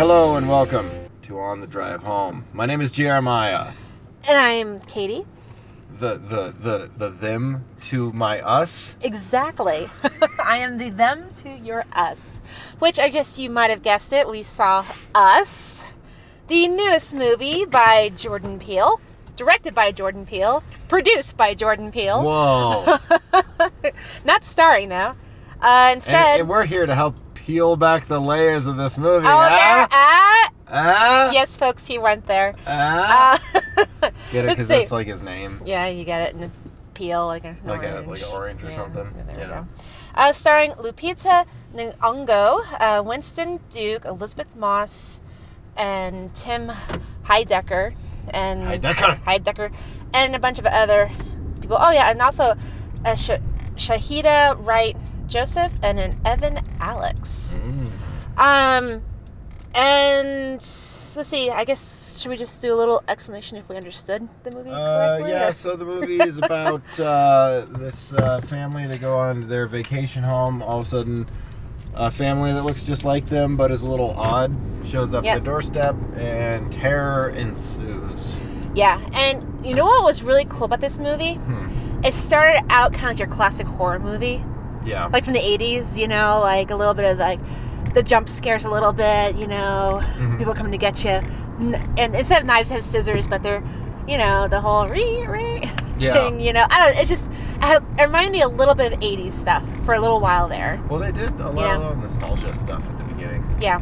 Hello and welcome to On the Drive Home. My name is Jeremiah. And I'm Katie. The the the the them to my us. Exactly. I am the them to your us. Which I guess you might have guessed it. We saw Us, the newest movie by Jordan Peele, directed by Jordan Peele, produced by Jordan Peele. Whoa. Not starring though. Uh, instead, and, and we're here to help peel back the layers of this movie. oh, there, ah? ah, yes, folks, he went there. Ah? Uh, Get it? Because that's like his name. Yeah, you get it in a peel, like a Like a- orange. like a orange or something. There we Yeah. go. Uh, starring Lupita Nyong'o, uh, Winston Duke, Elisabeth Moss, and Tim Heidecker, and Heidecker. Heidecker, and a bunch of other people. Oh yeah, and also uh, Sh- Shahida Wright Joseph and an Evan Alex. Mm. Um, and let's see. I guess should we just do a little explanation if we understood the movie Uh, yeah, or- so the movie is about uh, this uh, family. They go on their vacation home. All of a sudden, a family that looks just like them but is a little odd shows up Yep. at the doorstep, and terror ensues. Yeah, and you know what was really cool about this movie? Hmm. It started out kind of like your classic horror movie, Yeah. like from the '80s. You know, like a little bit of like the jump scares a little bit. You know, Mhm. people coming to get you, and instead of knives, have scissors, but they're, you know, the whole re re Yeah. thing. You know, I don't. It's just it it reminded me a little bit of '80s stuff for a little while there. Well, they did a lot Yeah. of nostalgia stuff at the beginning, Yeah,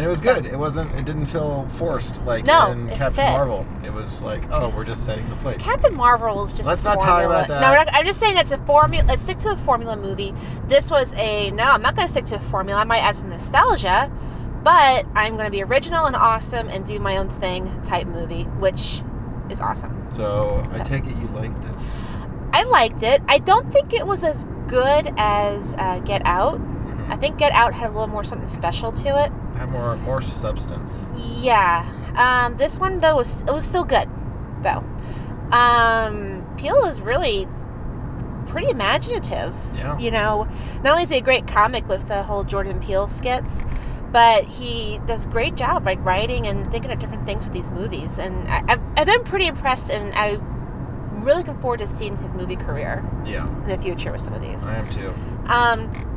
and it was good. It wasn't. It didn't feel forced like No, in Captain fit. Marvel. It was like, oh, we're just setting the place. Captain Marvel is just. Let's not talk about that. No, we're not, I'm just saying it's a formula. Let's stick to a formula movie. This was a no. I'm not going to stick to a formula. I might add some nostalgia, but I'm going to be original and awesome and do my own thing type movie, which is awesome. So, I take it you liked it. I liked it. I don't think it was as good as uh, Get Out. I think Get Out had a little more something special to it. More more substance. Yeah. Um, this one though was it was still good, though. Um, Peele is really pretty imaginative. Yeah. You know, not only is he a great comic with the whole Jordan Peele skits, but he does a great job like writing and thinking of different things with these movies. And I, I've, I've been pretty impressed, and I'm really looking forward to seeing his movie career Yeah, in the future with some of these. I am too. Um,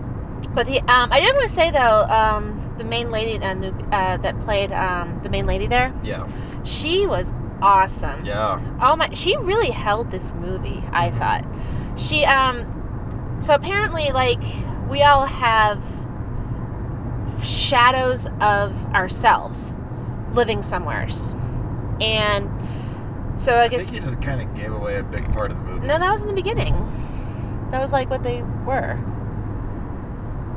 but the um, I did want to say though, um, the main lady uh, uh, that played um, the main lady there, Yeah, she was awesome. yeah. Oh my, she really held this movie. I thought she um, so apparently like we all have shadows of ourselves living somewheres, and so I I guess think you just kind of gave away a big part of the movie. no, that was in the beginning. That was like what they were.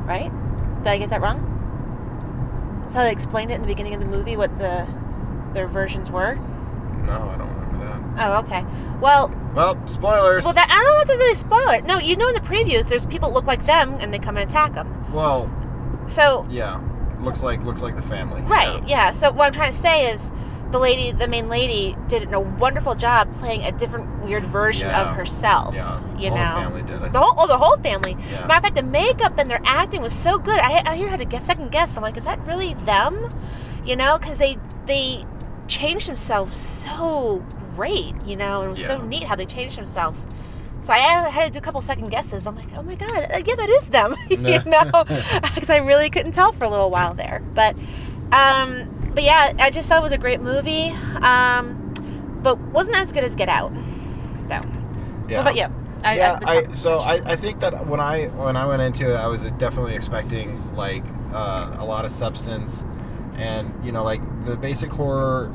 Right? Did I get that wrong? That's how they explained it in the beginning of the movie, what the their versions were. No, I don't remember that. Oh, okay. Well. Well, spoilers. well, that I don't know what to really spoil it. No, you know in the previews, there's people that look like them, and they come and attack them. well, So, yeah. Looks like looks like the family. right, yeah. So what I'm trying to say is, the lady, the main lady, did a wonderful job playing a different weird version Yeah. of herself. Yeah. You the know. whole family did. I The whole, oh, the whole family. Yeah. Matter of fact, the makeup and their acting was so good. I, I here had to guess, second guess. I'm like, is that really them? You know, because they they changed themselves so great. You know, and it was so neat how they changed themselves. So I had to do a couple second guesses. I'm like, oh my god, uh, yeah, that is them. you know, because I really couldn't tell for a little while there. But, um, but yeah, I just thought it was a great movie. Um, but wasn't as good as Get Out, though. Yeah. What about you? I, yeah, I so I. I think that when I when I went into it, I was definitely expecting like uh, a lot of substance, and you know like the basic horror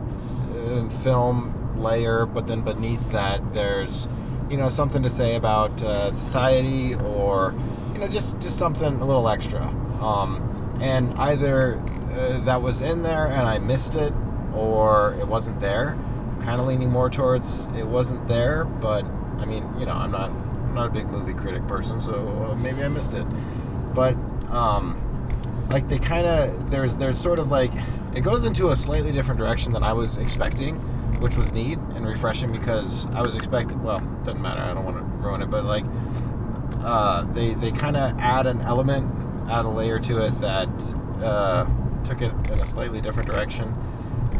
uh, film layer, but then beneath that there's you know something to say about uh, society or you know just just something a little extra, um, and either uh, that was in there and I missed it, or it wasn't there. Kind of leaning more towards it wasn't there, but I mean, you know, I'm not I'm not a big movie critic person, so uh, maybe I missed it. But um, like they kind of there's there's sort of like it goes into a slightly different direction than I was expecting, which was neat and refreshing because I was expecting. Well, doesn't matter. I don't want to ruin it, but like uh, they they kind of add an element, add a layer to it that uh, took it in a slightly different direction.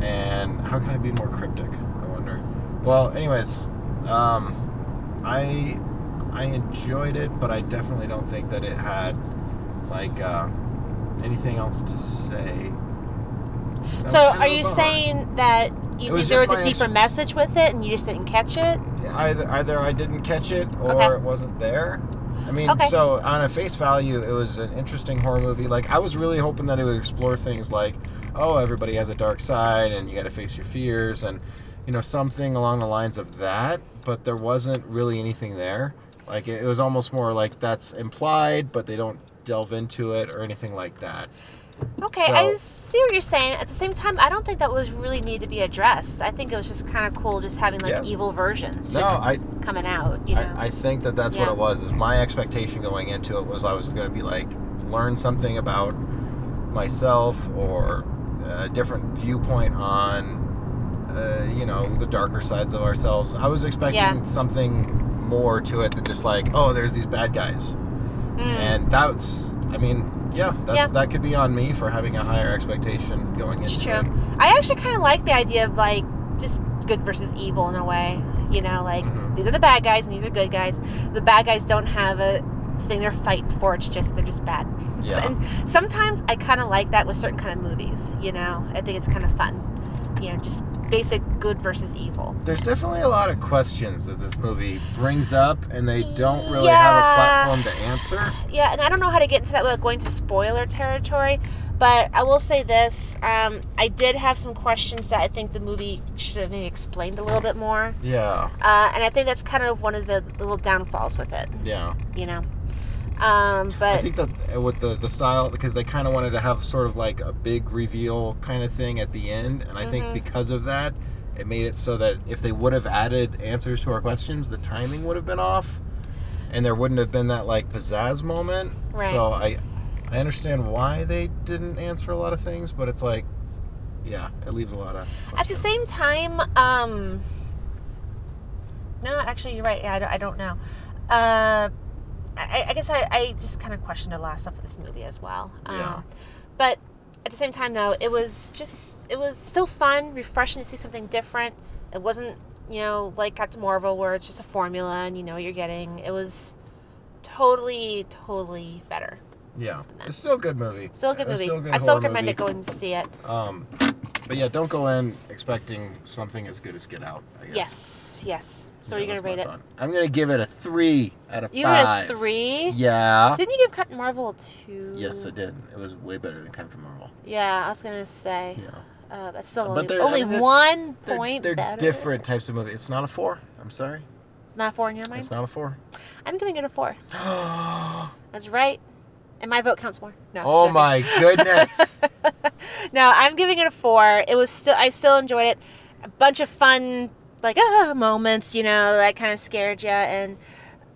And how can I be more cryptic? I wonder. Well, anyways, um, I I enjoyed it, but I definitely don't think that it had like uh, anything else to say. That So, are you bummer. saying that you was think there was a deeper ex- message with it and you just didn't catch it? Yeah, either either I didn't catch it or Okay. it wasn't there. I mean, Okay. so on a face value, it was an interesting horror movie. Like I was really hoping that it would explore things like, oh, everybody has a dark side, and you got to face your fears, and you know something along the lines of that. But there wasn't really anything there. Like it, it was almost more like that's implied, but they don't delve into it or anything like that. Okay, So- I see what you're saying. At the same time, I don't think that was really need to be addressed. I think it was just kind of cool just having like Yeah. evil versions No, just I coming out, you know. I, I think that that's what it was. Is my expectation going into it was I was going to be like learn something about myself or a different viewpoint on, uh, you know, the darker sides of ourselves. I was expecting Yeah. something more to it than just like, oh, there's these bad guys, Mm. and that's. I mean, yeah, that's Yeah. that could be on me for having a higher expectation going It's into true. it. I actually kind of like the idea of like just good versus evil in a way. You know, like Mhm. these are the bad guys and these are good guys. The bad guys don't have a thing they're fighting for. It's just they're just bad. Yeah. and sometimes I kind of like that with certain kind of movies. You know, I think it's kind of fun. You know, just basic good versus evil. There's definitely a lot of questions that this movie brings up, and they don't really Yeah. have a platform to answer. Yeah, and I don't know how to get into that without going to spoiler territory, but I will say this: um, I did have some questions that I think the movie should have maybe explained a little bit more. Yeah, Uh, and I think that's kind of one of the little downfalls with it, yeah. you know. Um, but I think that with the the style, because they kind of wanted to have sort of like a big reveal kind of thing at the end, and I Mhm. think because of that, it made it so that if they would have added answers to our questions, the timing would have been off, and there wouldn't have been that like pizzazz moment. Right. So I I understand why they didn't answer a lot of things, but it's like, yeah, it leaves a lot of. at the same time, um, no, actually, you're right. Yeah, I don't, I don't know. Uh, I, I guess I, I just kind of questioned a lot of stuff with this movie as well. Yeah. Um, but at the same time, though, it was just it was so fun, refreshing to see something different. It wasn't you know like Captain Marvel where it's just a formula and you know what you're getting. It was totally, totally better. Yeah, it's still a good movie. Still a good movie. Still a good I still recommend movie. it going to see it. Um, but yeah, don't go in expecting something as good as Get Out. I guess. Yes, yes. So Yeah, are you gonna rate it? thought. I'm gonna give it a three out of You five. a three. Yeah. Didn't you give Captain Marvel a two? Yes, I did. It was way better than Captain Marvel. Yeah, I was gonna say. Yeah. Uh, that's still But only, they're- only I mean, one They're, point they're different types of movies. It's not a four. I'm sorry. It's not four in your mind. It's not a four. I'm giving it a four. oh That's right. And my vote counts more. No. joking. my goodness. no, I'm giving it a four. It was still I still enjoyed it. A bunch of fun like ah moments, you know, that kind of scared you, and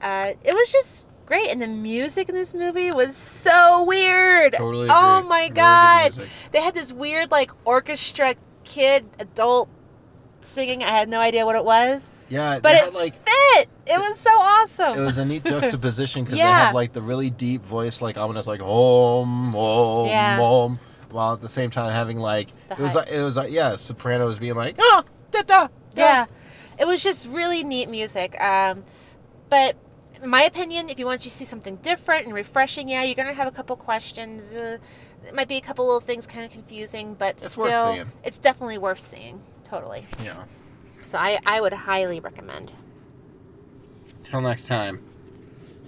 uh, it was just great. And the music in this movie was so weird. Totally Oh agree. my Really god! they had this weird like orchestra kid adult singing. I had no idea what it was, Yeah, but it like fit. It was so awesome. it was a neat juxtaposition because they have like the really deep voice, like ominous, like om om Yeah. om, while at the same time having like The it was like it was like yeah, sopranos being like oh da da yeah it was just really neat music um, but in my opinion if you want to see something different and refreshing yeah you're gonna have a couple questions uh, it might be a couple little things kind of confusing but It's still worth seeing. it's definitely worth seeing totally yeah. so I, I would highly recommend Till next time.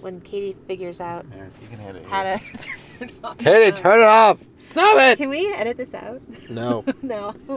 when katie figures out There, you can hit it. how to turn it off. Katie, turn it off. Stop it. can we edit this out No. no